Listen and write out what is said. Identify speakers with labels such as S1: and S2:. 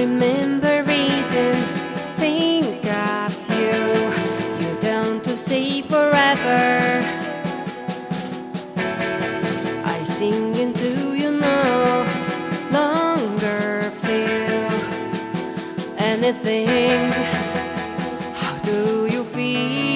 S1: remember reason. Think of you, you're down to stay forever. I sing into you no longer feel anything. How do you feel?